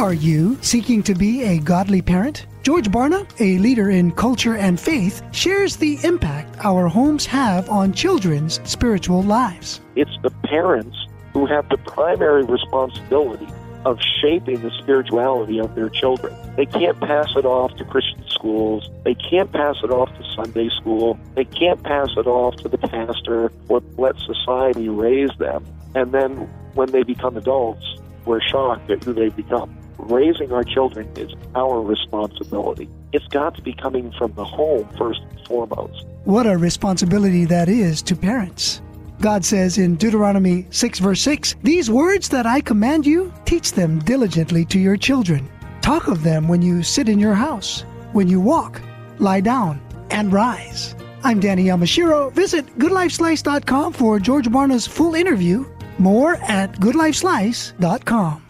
Are you seeking to be a godly parent? George Barna, a leader in culture and faith, shares the impact our homes have on children's spiritual lives. It's the parents who have the primary responsibility of shaping the spirituality of their children. They can't pass it off to Christian schools. They can't pass it off to Sunday school. They can't pass it off to the pastor or let society raise them. And then when they become adults, we're shocked at who they've become. Raising our children is our responsibility. It's got to be coming from the home first and foremost. What a responsibility that is to parents. God says in Deuteronomy 6, verse 6, These words that I command you, teach them diligently to your children. Talk of them when you sit in your house, when you walk, lie down, and rise. I'm Danny Yamashiro. Visit goodlifeslice.com for George Barna's full interview. More at goodlifeslice.com.